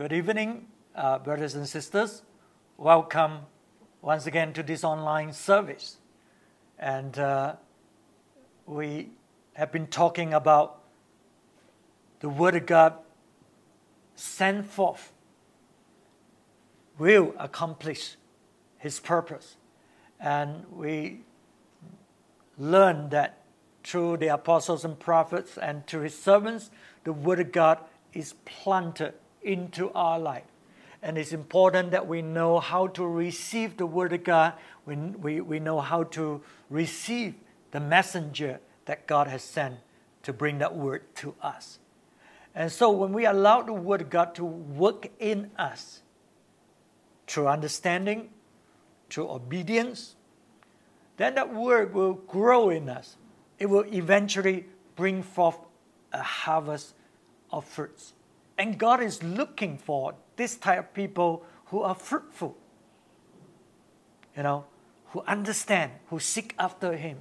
Good evening, uh, brothers and sisters. Welcome once again to this online service. And uh, we have been talking about the Word of God sent forth will accomplish His purpose. And we learned that through the apostles and prophets and to His servants, the Word of God is planted into our life. And it's important that we know how to receive the Word of God. We, we, we know how to receive the messenger that God has sent to bring that Word to us. And so when we allow the Word of God to work in us through understanding, through obedience, then that Word will grow in us. It will eventually bring forth a harvest of fruits. And God is looking for this type of people who are fruitful, you know, who understand, who seek after Him.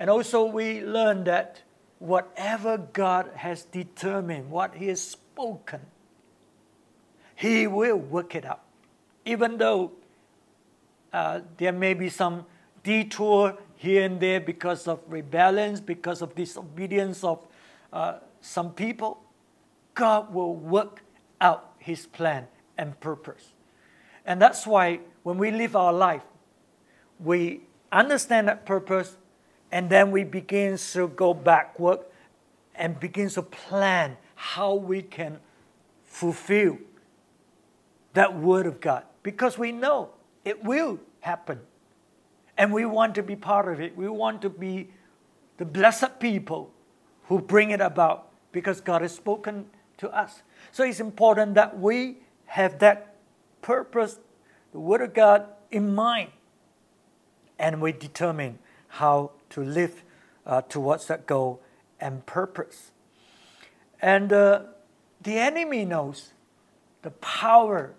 And also, we learn that whatever God has determined, what He has spoken, He will work it out. Even though uh, there may be some detour here and there because of rebellion, because of disobedience of uh, some people, God will work out His plan and purpose. And that's why when we live our life, we understand that purpose and then we begin to go backward and begin to plan how we can fulfill that word of God because we know it will happen. And we want to be part of it. We want to be the blessed people who bring it about because God has spoken to us. So it's important that we have that purpose, the Word of God, in mind, and we determine how to live uh, towards that goal and purpose. And uh, the enemy knows the power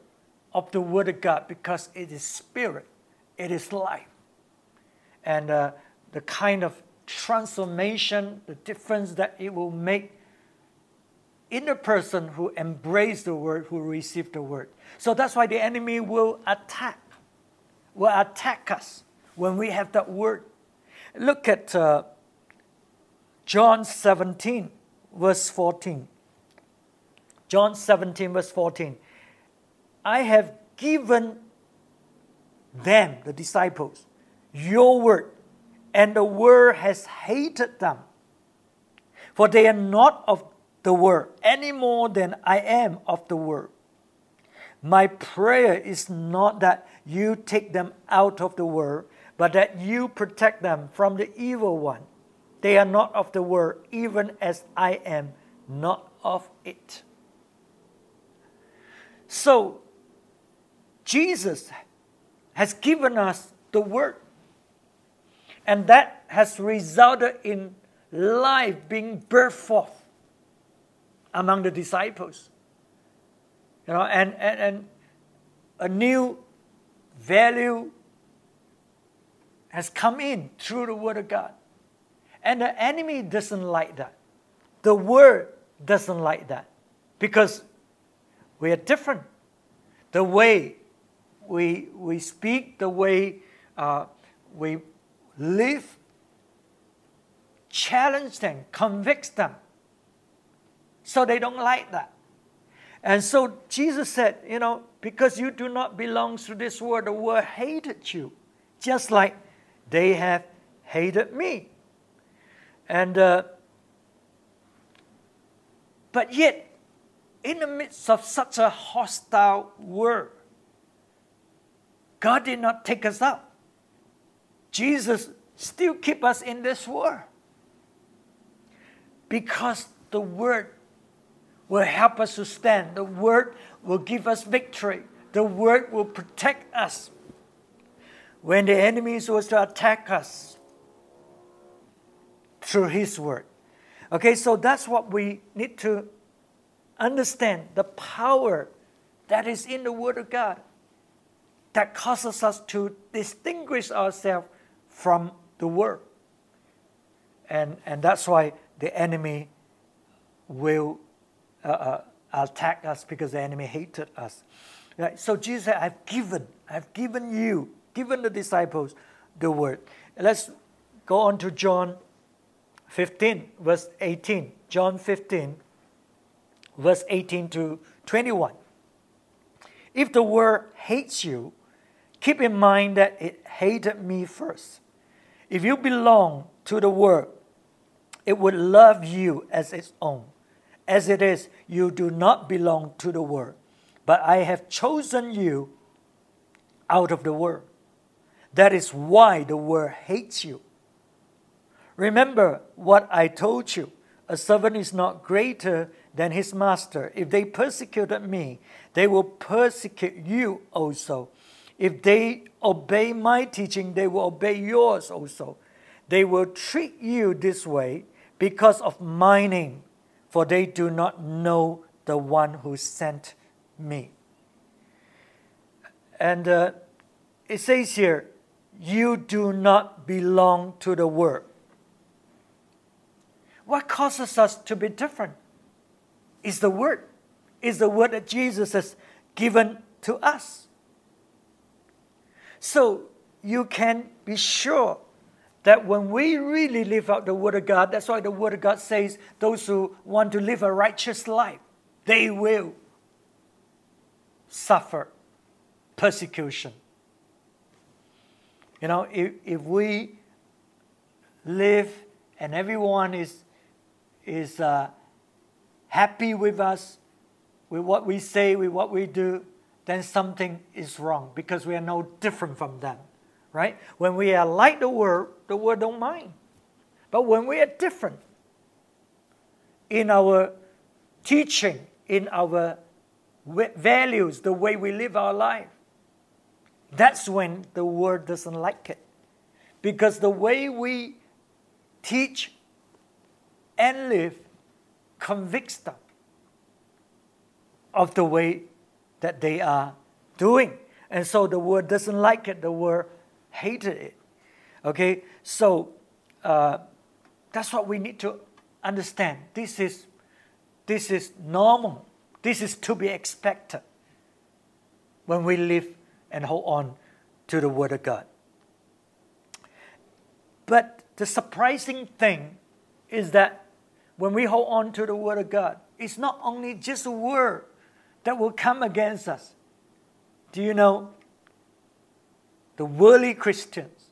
of the Word of God because it is spirit, it is life. And uh, the kind of transformation, the difference that it will make in the person who embraced the word, who received the word. So that's why the enemy will attack, will attack us when we have that word. Look at uh, John 17, verse 14. John 17, verse 14. I have given them, the disciples, your word, and the word has hated them. For they are not of the word any more than I am of the word. My prayer is not that you take them out of the world, but that you protect them from the evil one. They are not of the world, even as I am not of it. So, Jesus has given us the word, and that has resulted in life being birthed forth among the disciples. You know, and, and, and a new value has come in through the Word of God. And the enemy doesn't like that. The Word doesn't like that because we are different. The way we, we speak, the way uh, we live, challenge them, convicts them so they don't like that. And so Jesus said, you know, because you do not belong to this world, the world hated you, just like they have hated me. And, uh, but yet, in the midst of such a hostile world, God did not take us out. Jesus still keep us in this world because the word will help us to stand. The Word will give us victory. The Word will protect us when the enemies was to attack us through His Word. Okay, so that's what we need to understand the power that is in the Word of God that causes us to distinguish ourselves from the world. And, and that's why the enemy will uh, uh, attack us because the enemy hated us. Right? So Jesus said, I've given, I've given you, given the disciples the word. Let's go on to John 15, verse 18. John 15, verse 18 to 21. If the world hates you, keep in mind that it hated me first. If you belong to the world, it would love you as its own. As it is, you do not belong to the world, but I have chosen you out of the world. That is why the world hates you. Remember what I told you a servant is not greater than his master. If they persecuted me, they will persecute you also. If they obey my teaching, they will obey yours also. They will treat you this way because of my name, for they do not know the one who sent me. And uh, it says here, you do not belong to the world. What causes us to be different is the word, is the word that Jesus has given to us. So you can be sure that when we really live out the Word of God, that's why the Word of God says those who want to live a righteous life, they will suffer persecution. You know, if, if we live and everyone is, is uh, happy with us, with what we say, with what we do, then something is wrong because we are no different from them right? When we are like the world, the world don't mind. But when we are different in our teaching, in our values, the way we live our life, that's when the world doesn't like it. Because the way we teach and live convicts them of the way that they are doing. And so the world doesn't like it. The world hated it. Okay, so uh, that's what we need to understand. This is, this is normal. This is to be expected when we live and hold on to the Word of God. But the surprising thing is that when we hold on to the Word of God, it's not only just a word that will come against us. Do you know the worldly Christians,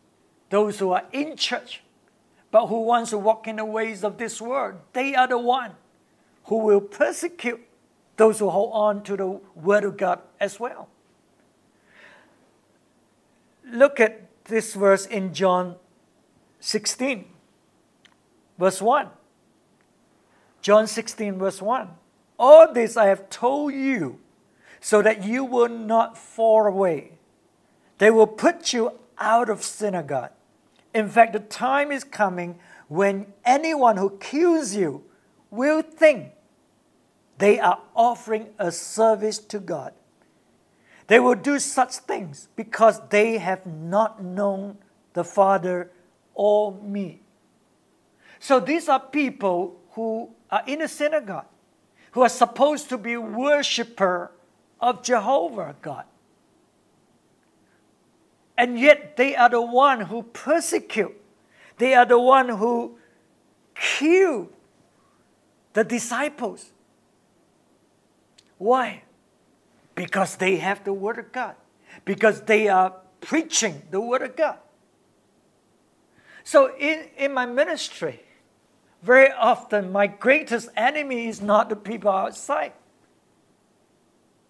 those who are in church, but who wants to walk in the ways of this world, they are the one who will persecute those who hold on to the word of God as well. Look at this verse in John 16, verse 1. John 16, verse 1. All this I have told you so that you will not fall away. They will put you out of synagogue. In fact, the time is coming when anyone who kills you will think they are offering a service to God. They will do such things because they have not known the Father or me. So these are people who are in a synagogue, who are supposed to be worshiper of Jehovah God and yet they are the one who persecute. They are the one who kill the disciples. Why? Because they have the Word of God. Because they are preaching the Word of God. So in, in my ministry, very often my greatest enemy is not the people outside.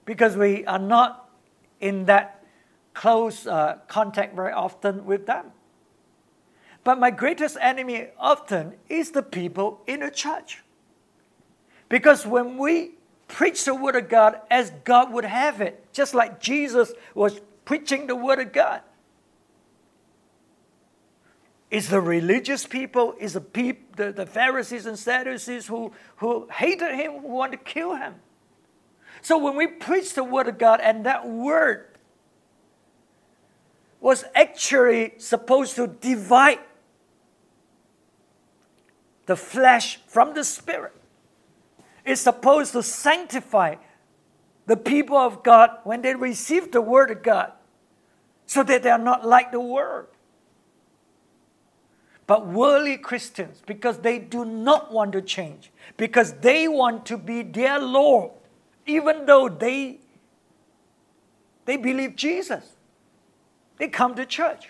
Because we are not in that close uh, contact very often with them. But my greatest enemy often is the people in the church. Because when we preach the Word of God as God would have it, just like Jesus was preaching the Word of God, it's the religious people, it's the, peop, the, the Pharisees and Sadducees who, who hated him, who want to kill him. So when we preach the Word of God and that Word was actually supposed to divide the flesh from the spirit. is supposed to sanctify the people of God when they receive the Word of God so that they are not like the world. But worldly Christians, because they do not want to change, because they want to be their Lord, even though they, they believe Jesus, they come to church.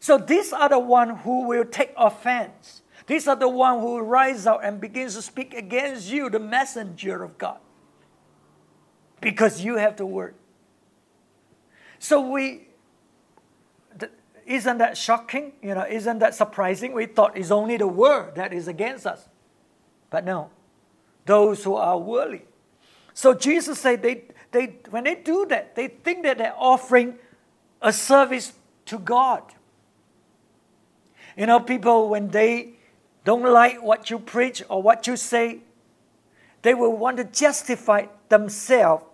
So these are the ones who will take offense. These are the ones who rise up and begins to speak against you, the messenger of God. Because you have the word. So we isn't that shocking? You know, isn't that surprising? We thought it's only the word that is against us. But no. Those who are worldly. So Jesus said they, they when they do that, they think that they're offering a service to God. You know, people, when they don't like what you preach or what you say, they will want to justify themselves,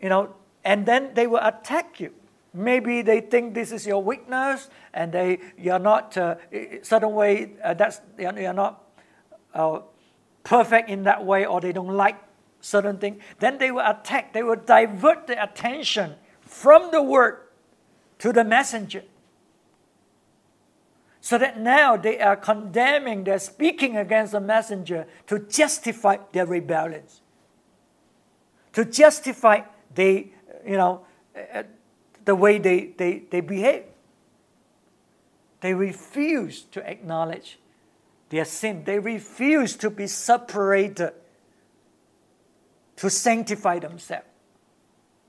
you know, and then they will attack you. Maybe they think this is your weakness, and they you're not uh, certain way. Uh, that's you're not uh, perfect in that way, or they don't like certain thing. Then they will attack. They will divert the attention from the word to the messenger. So that now they are condemning, they're speaking against the messenger to justify their rebellions, to justify they, you know, uh, the way they, they, they behave. They refuse to acknowledge their sin. They refuse to be separated, to sanctify themselves.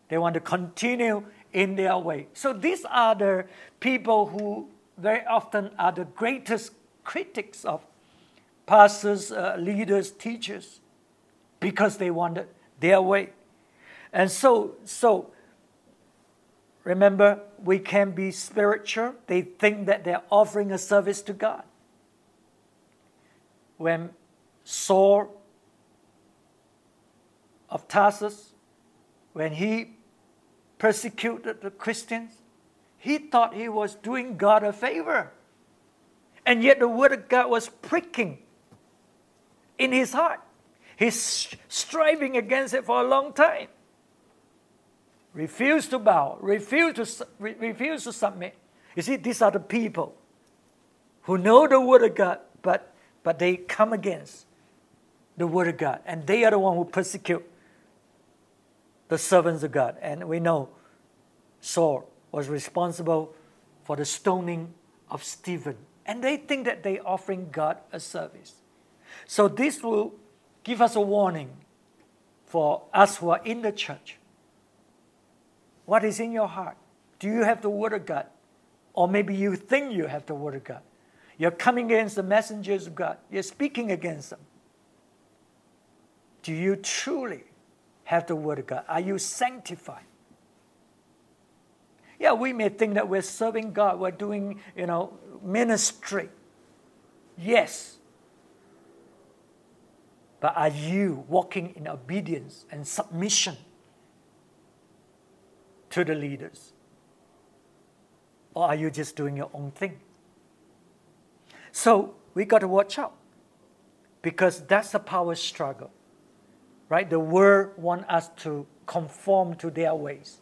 They want to continue in their way. So these are the people who very often are the greatest critics of pastors, uh, leaders, teachers, because they wanted their way. And so, so remember, we can be spiritual. They think that they're offering a service to God. When Saul of Tarsus, when he persecuted the Christians, he thought he was doing God a favor. And yet the word of God was pricking in his heart. He's striving against it for a long time. Refused to bow, refused to, refused to submit. You see, these are the people who know the word of God, but, but they come against the word of God. And they are the one who persecute the servants of God. And we know Saul was responsible for the stoning of Stephen. And they think that they're offering God a service. So this will give us a warning for us who are in the church. What is in your heart? Do you have the Word of God? Or maybe you think you have the Word of God. You're coming against the messengers of God, you're speaking against them. Do you truly have the Word of God? Are you sanctified? Yeah, we may think that we're serving God, we're doing, you know, ministry. Yes. But are you walking in obedience and submission to the leaders? Or are you just doing your own thing? So we got to watch out because that's a power struggle, right? The world want us to conform to their ways.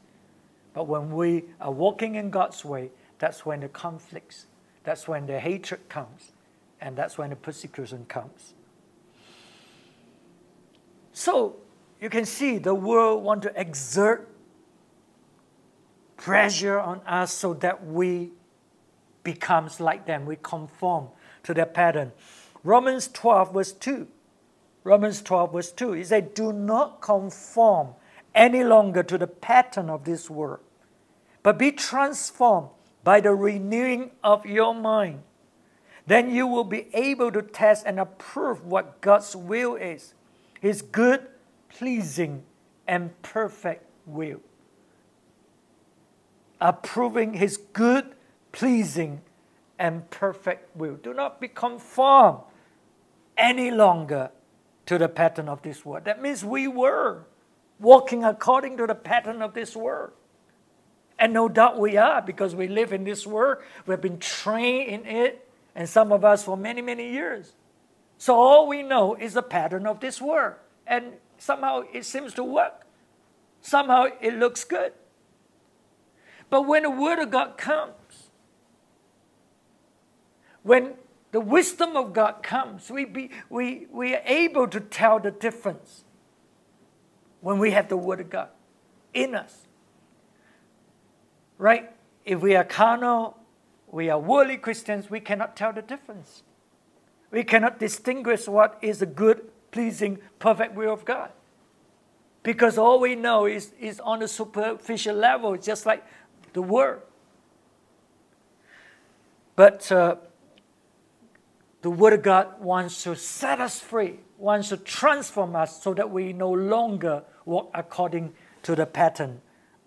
But when we are walking in God's way, that's when the conflicts, that's when the hatred comes, and that's when the persecution comes. So you can see the world want to exert pressure on us so that we becomes like them, we conform to their pattern. Romans 12 verse 2. Romans 12 verse 2. He said, Do not conform any longer to the pattern of this world, but be transformed by the renewing of your mind. Then you will be able to test and approve what God's will is His good, pleasing, and perfect will. Approving His good, pleasing, and perfect will. Do not be conformed any longer to the pattern of this world. That means we were walking according to the pattern of this world. And no doubt we are because we live in this world. We've been trained in it, and some of us for many, many years. So all we know is the pattern of this world. And somehow it seems to work. Somehow it looks good. But when the Word of God comes, when the wisdom of God comes, we, be, we, we are able to tell the difference when we have the Word of God in us. Right? If we are carnal, we are worldly Christians, we cannot tell the difference. We cannot distinguish what is a good, pleasing, perfect will of God. Because all we know is, is on a superficial level, just like the Word. But uh, the Word of God wants to set us free, wants to transform us so that we no longer walk according to the pattern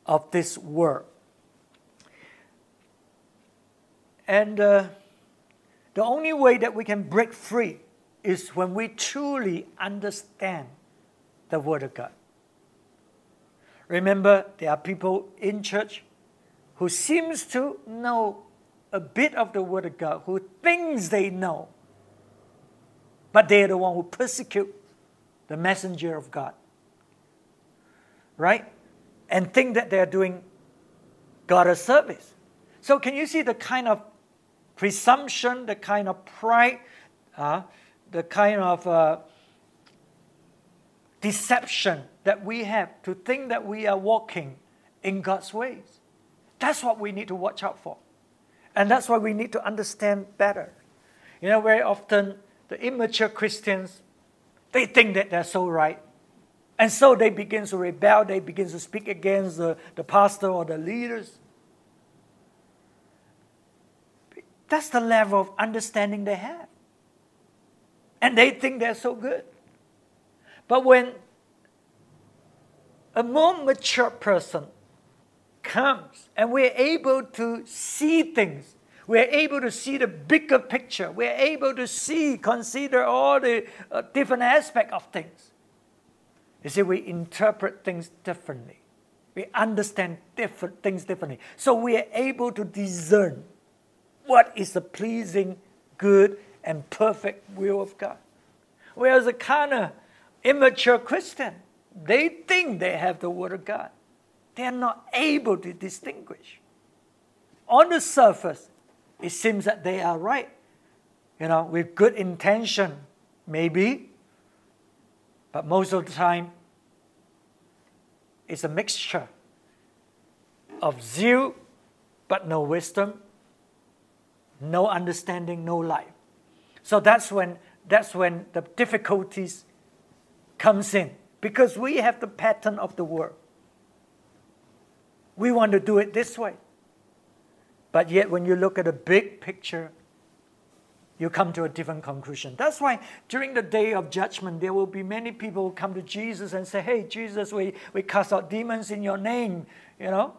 of this world. And uh, the only way that we can break free is when we truly understand the Word of God. Remember, there are people in church who seems to know a bit of the Word of God, who thinks they know, but they are the one who persecute the messenger of God. Right? And think that they are doing God a service. So can you see the kind of presumption, the kind of pride, uh, the kind of uh, deception that we have to think that we are walking in God's ways. That's what we need to watch out for. And that's why we need to understand better. You know, very often the immature Christians, they think that they're so right. And so they begin to rebel, they begin to speak against the, the pastor or the leaders. That's the level of understanding they have. And they think they're so good. But when a more mature person comes and we're able to see things, we're able to see the bigger picture, we're able to see, consider all the uh, different aspects of things. You see, we interpret things differently. We understand different things differently. So we are able to discern what is the pleasing, good, and perfect will of God. Whereas a kind of immature Christian, they think they have the Word of God. They are not able to distinguish. On the surface, it seems that they are right. You know, with good intention, maybe. But most of the time, it's a mixture of zeal but no wisdom, no understanding, no life. So that's when that's when the difficulties comes in because we have the pattern of the world. We want to do it this way. But yet, when you look at a big picture, you come to a different conclusion. That's why during the day of judgment, there will be many people who come to Jesus and say, Hey, Jesus, we, we cast out demons in your name, you know.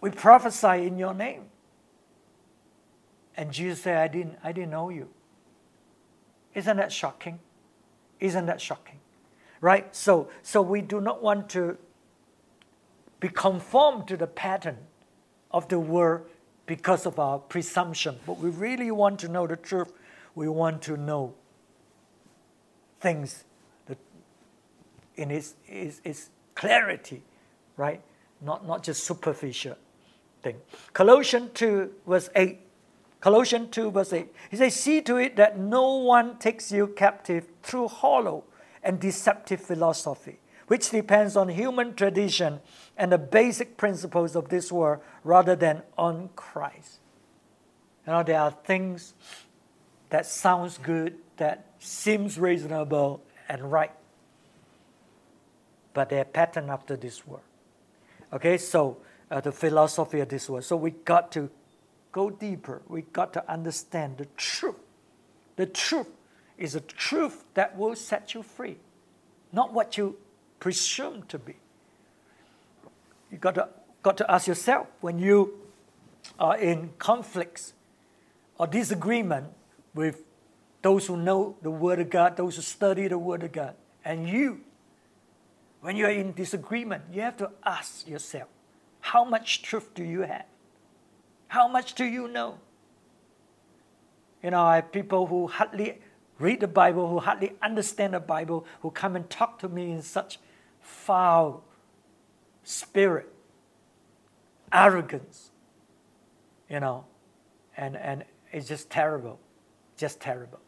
We prophesy in your name. And Jesus said, I didn't, I didn't know you. Isn't that shocking? Isn't that shocking? Right? So, so we do not want to be conformed to the pattern of the world because of our presumption. But we really want to know the truth. We want to know things that in its, its, its clarity, right? Not, not just superficial thing. Colossians 2, verse 8. Colossians 2, verse 8. He says, See to it that no one takes you captive through hollow and deceptive philosophy which depends on human tradition and the basic principles of this world rather than on Christ. You know, there are things that sounds good, that seems reasonable and right, but they're patterned after this world. Okay, so uh, the philosophy of this world. So we got to go deeper. We got to understand the truth. The truth is a truth that will set you free, not what you presumed to be. You got to, got to ask yourself when you are in conflicts or disagreement with those who know the Word of God, those who study the Word of God, and you, when you are in disagreement, you have to ask yourself, how much truth do you have? How much do you know? You know, I have people who hardly read the Bible, who hardly understand the Bible, who come and talk to me in such foul spirit, arrogance, you know, and, and it's just terrible, just terrible.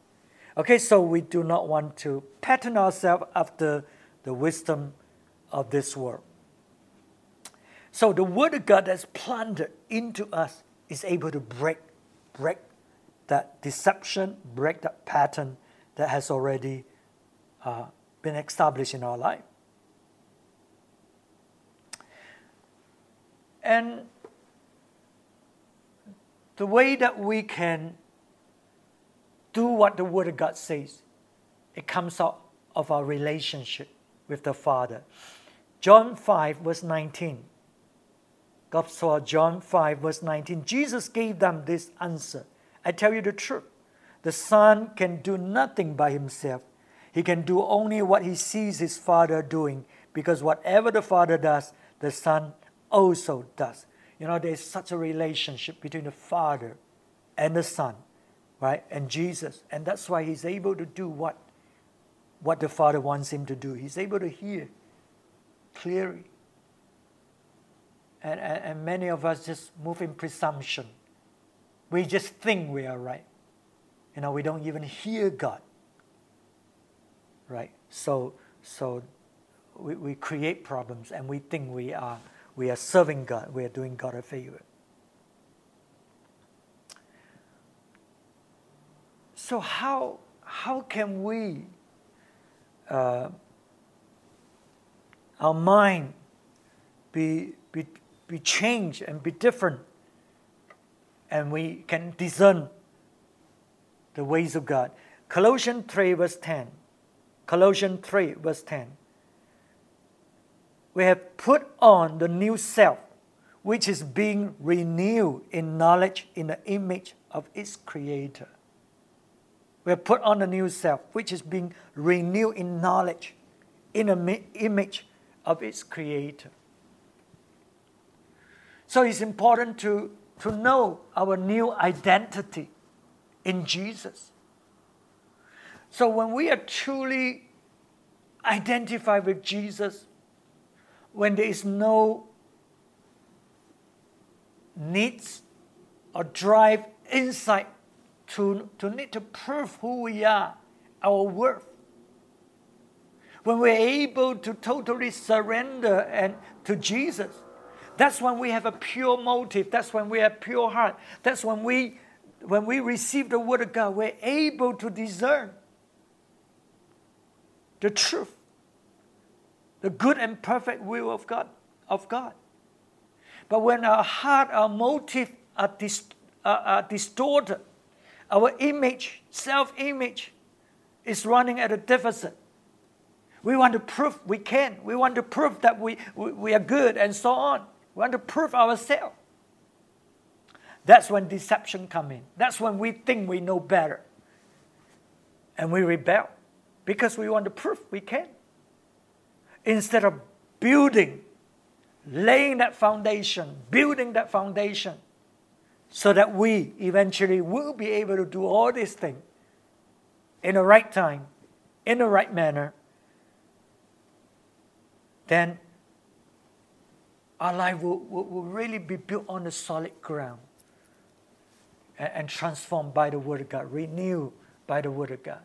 Okay, so we do not want to pattern ourselves after the wisdom of this world. So the word of God that's planted into us is able to break, break that deception, break that pattern that has already uh, been established in our life. And the way that we can do what the Word of God says, it comes out of our relationship with the Father. John 5, verse 19. God saw John 5, verse 19. Jesus gave them this answer I tell you the truth. The Son can do nothing by himself. He can do only what he sees his Father doing, because whatever the Father does, the Son also does. You know, there's such a relationship between the Father and the Son, right? And Jesus. And that's why he's able to do what, what the Father wants him to do. He's able to hear clearly. And, and, and many of us just move in presumption. We just think we are right. You know, we don't even hear God. Right? So, so we, we create problems and we think we are, we are serving God, we are doing God a favor. So, how, how can we, uh, our mind, be, be, be changed and be different. And we can discern the ways of God. Colossians 3, verse 10. Colossians 3, verse 10. We have put on the new self, which is being renewed in knowledge in the image of its creator. We have put on the new self, which is being renewed in knowledge in the image of its creator. So it's important to, to know our new identity in Jesus. So when we are truly identified with Jesus, when there is no needs or drive inside to, to need to prove who we are, our worth, when we're able to totally surrender and to Jesus, that's when we have a pure motive. That's when we have pure heart. That's when we, when we receive the Word of God, we're able to discern the truth, the good and perfect will of God. Of God. But when our heart, our motive are, dist- are, distorted, our image, self image, is running at a deficit. We want to prove we can. We want to prove that we, we, we are good and so on. We want to prove ourselves. That's when deception come in. That's when we think we know better. And we rebel because we want to prove we can. Instead of building, laying that foundation, building that foundation, so that we eventually will be able to do all these things in the right time, in the right manner, then our life will, will, will really be built on a solid ground and, and transformed by the Word of God, renewed by the Word of God.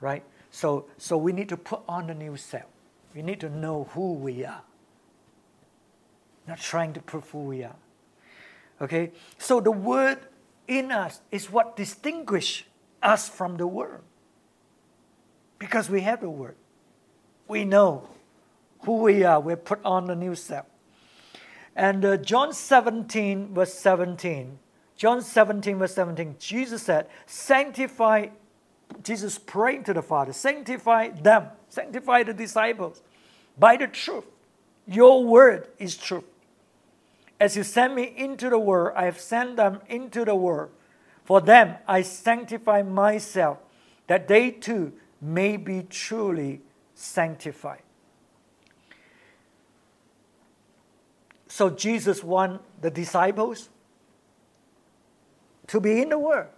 Right? So, so we need to put on the new self. We need to know who we are. Not trying to prove who we are. Okay? So the word in us is what distinguishes us from the world. Because we have the word. We know who we are. We're put on the new self. And uh, John 17, verse 17. John 17, verse 17, Jesus said, Sanctify, Jesus praying to the Father, sanctify them, sanctify the disciples by the truth. Your word is truth. As you send me into the world, I have sent them into the world. For them I sanctify myself, that they too may be truly sanctified. So Jesus want the disciples to be in the world,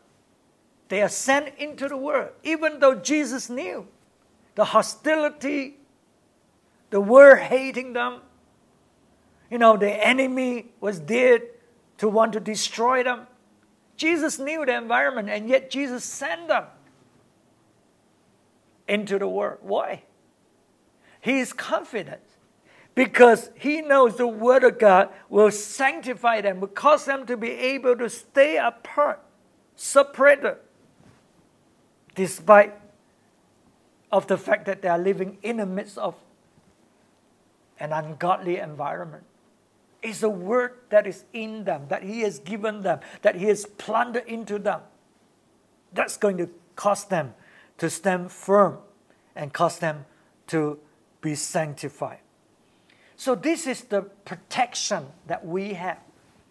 They are sent into the world, even though Jesus knew the hostility, the world hating them. You know, the enemy was there to want to destroy them. Jesus knew the environment, and yet Jesus sent them into the world. Why? He is confident because he knows the Word of God will sanctify them, will cause them to be able to stay apart, separated, despite of the fact that they are living in the midst of an ungodly environment. It's a word that is in them, that He has given them, that He has planted into them. That's going to cause them to stand firm and cause them to be sanctified. So, this is the protection that we have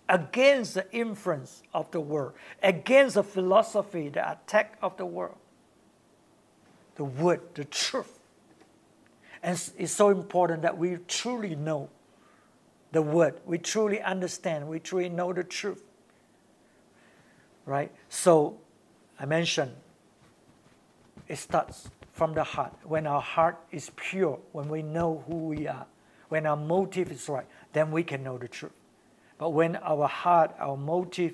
against the influence of the world, against the philosophy, the attack of the world. The word, the truth. And it's so important that we truly know the word, we truly understand, we truly know the truth. Right? So, I mentioned it starts from the heart. When our heart is pure, when we know who we are, when our motive is right, then we can know the truth. But when our heart, our motive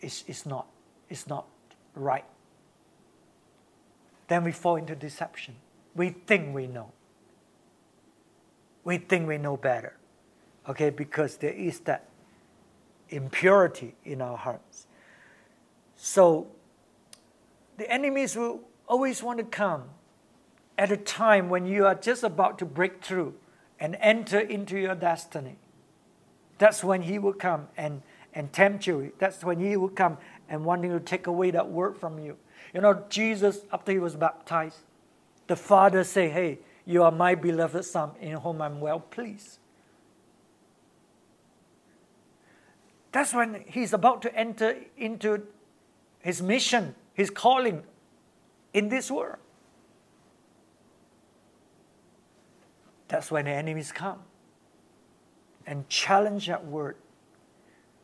is, is not, is not right, then we fall into deception. We think we know. We think we know better. Okay, because there is that impurity in our hearts. So the enemies will always want to come at a time when you are just about to break through and enter into your destiny. That's when he will come and, and tempt you. That's when he will come and wanting to take away that word from you. You know, Jesus, after he was baptized, the Father say, Hey, you are my beloved Son, in whom I'm well pleased. That's when he's about to enter into his mission, his calling in this world. That's when the enemies come and challenge that word,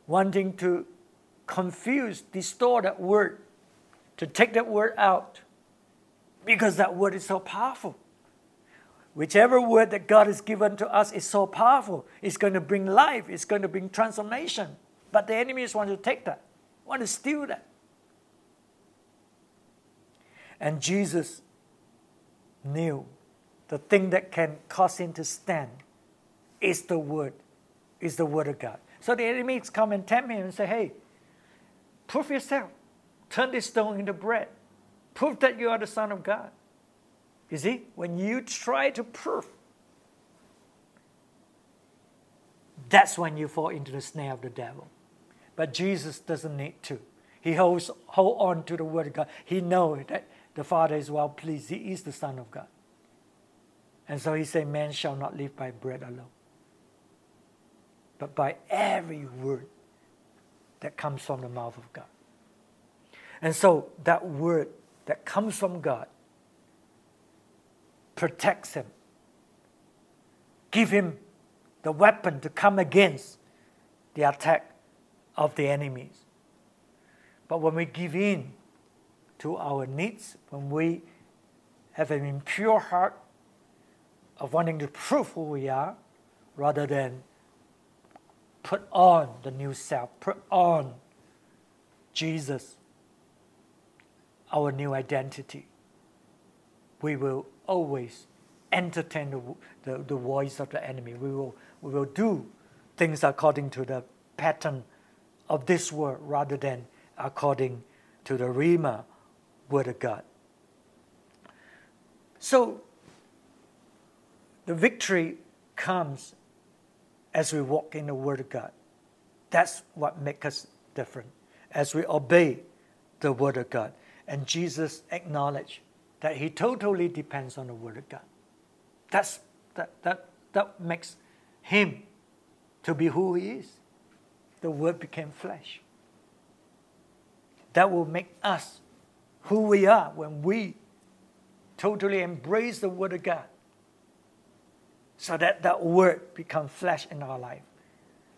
wanting to confuse, distort that word, to take that word out, because that word is so powerful. Whichever word that God has given to us is so powerful. It's going to bring life, it's going to bring transformation. But the enemies want to take that, want to steal that. And Jesus knew the thing that can cause him to stand is the word, is the word of God. So the enemies come and tempt him and say, hey, prove yourself. Turn this stone into bread. Prove that you are the Son of God. You see, when you try to prove, that's when you fall into the snare of the devil. But Jesus doesn't need to. He holds hold on to the word of God. He knows that the Father is well pleased. He is the Son of God. And so he said, Man shall not live by bread alone, but by every word that comes from the mouth of God. And so that word that comes from God protects him, give him the weapon to come against the attack of the enemies. But when we give in to our needs, when we have an impure heart of wanting to prove who we are, rather than put on the new self, put on Jesus, our new identity, we will always entertain the, the, the voice of the enemy. We will, we will do things according to the pattern of this world rather than according to the Rhema Word of God. So, the victory comes as we walk in the Word of God. That's what makes us different, as we obey the Word of God. And Jesus acknowledged that he totally depends on the Word of God. That's, that, that, that makes him to be who he is. The Word became flesh. That will make us who we are when we totally embrace the Word of God. So that that Word become flesh in our life.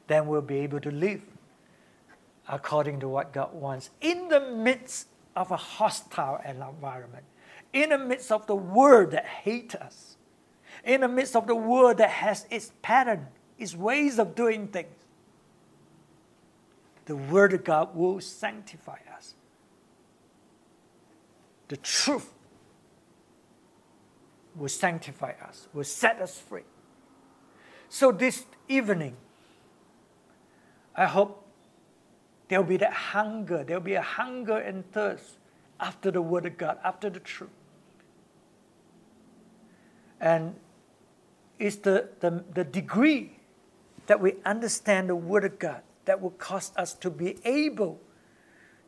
Then we'll be able to live according to what God wants in the midst of a hostile environment, in the midst of the world that hates us, in the midst of the world that has its pattern, its ways of doing things. The Word of God will sanctify us. The truth will sanctify us, will set us free. So this evening, I hope there'll be that hunger, there'll be a hunger and thirst after the Word of God, after the truth. And it's the, the, the degree that we understand the Word of God that will cause us to be able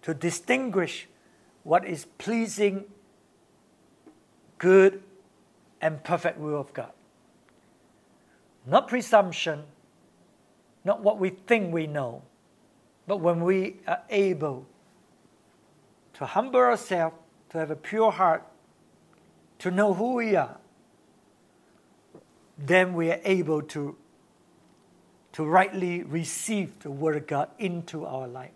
to distinguish what is pleasing, good, and perfect will of God. Not presumption, not what we think we know, but when we are able to humble ourselves, to have a pure heart, to know who we are, then we are able to, to rightly receive the Word of God into our life.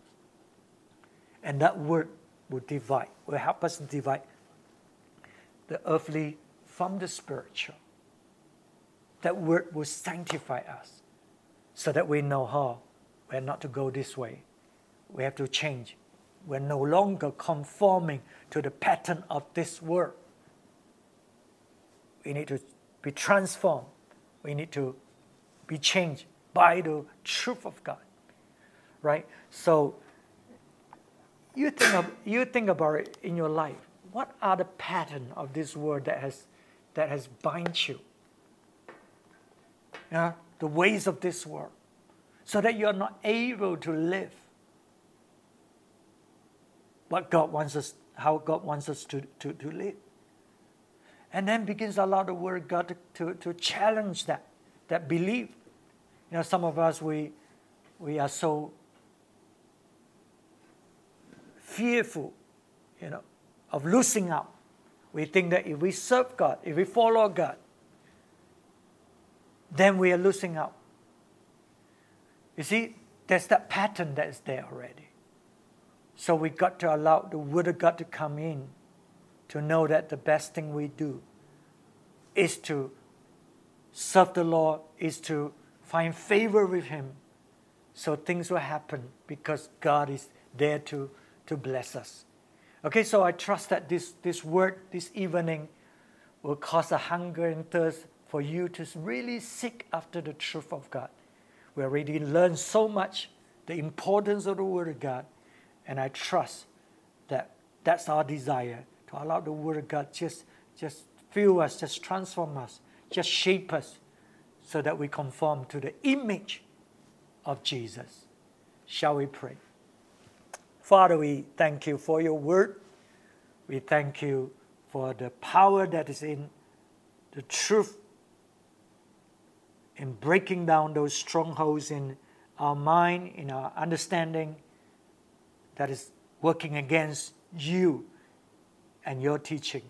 And that Word will divide, will help us divide the earthly from the spiritual. That word will sanctify us so that we know how we're not to go this way. We have to change. We're no longer conforming to the pattern of this world. We need to be transformed. We need to be changed by the truth of God. Right? So you think of, you think about it in your life. What are the pattern of this world that has that has bind you. Yeah, the ways of this world, so that you are not able to live what God wants us, how God wants us to, to, to live. And then begins to allow the word God to, to, to challenge that, that belief. You know, some of us we we are so fearful, you know, of losing out we think that if we serve God, if we follow God, then we are losing out. You see, there's that pattern that is there already. So we got to allow the Word of God to come in to know that the best thing we do is to serve the Lord, is to find favor with Him. So things will happen because God is there to, to bless us. Okay, so I trust that this, this word this evening will cause a hunger and thirst for you to really seek after the truth of God. We already learned so much the importance of the Word of God, and I trust that that's our desire to allow the Word of God just just fill us, just transform us, just shape us, so that we conform to the image of Jesus. Shall we pray? Father, we thank you for your word. We thank you for the power that is in the truth, in breaking down those strongholds in our mind, in our understanding that is working against you and your teaching.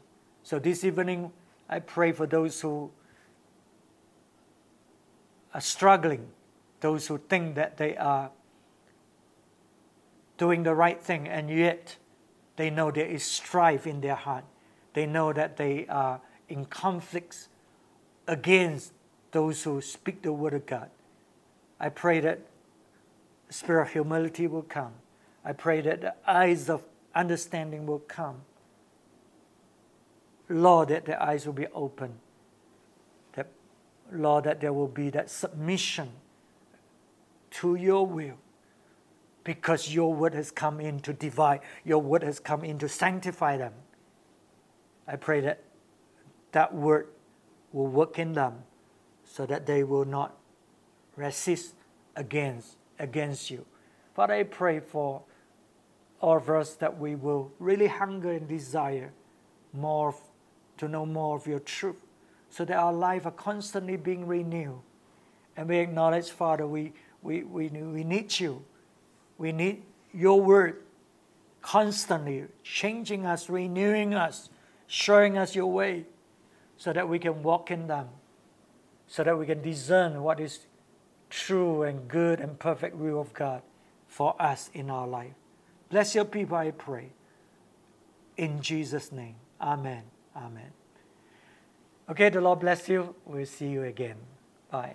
So this evening, I pray for those who are struggling, those who think that they are doing the right thing, and yet they know there is strife in their heart. They know that they are in conflicts against those who speak the word of God. I pray that the spirit of humility will come. I pray that the eyes of understanding will come. Lord, that the eyes will be open. That, Lord, that there will be that submission to your will because your word has come in to divide, your word has come in to sanctify them. I pray that that word will work in them so that they will not resist against against you. Father, I pray for all of us that we will really hunger and desire more to know more of your truth so that our life are constantly being renewed. And we acknowledge, Father, we, we, we, we need you we need your word constantly changing us, renewing us, showing us your way so that we can walk in them, so that we can discern what is true and good and perfect will of God for us in our life. Bless your people, I pray. In Jesus' name. Amen. Amen. Okay, the Lord bless you. We'll see you again. Bye.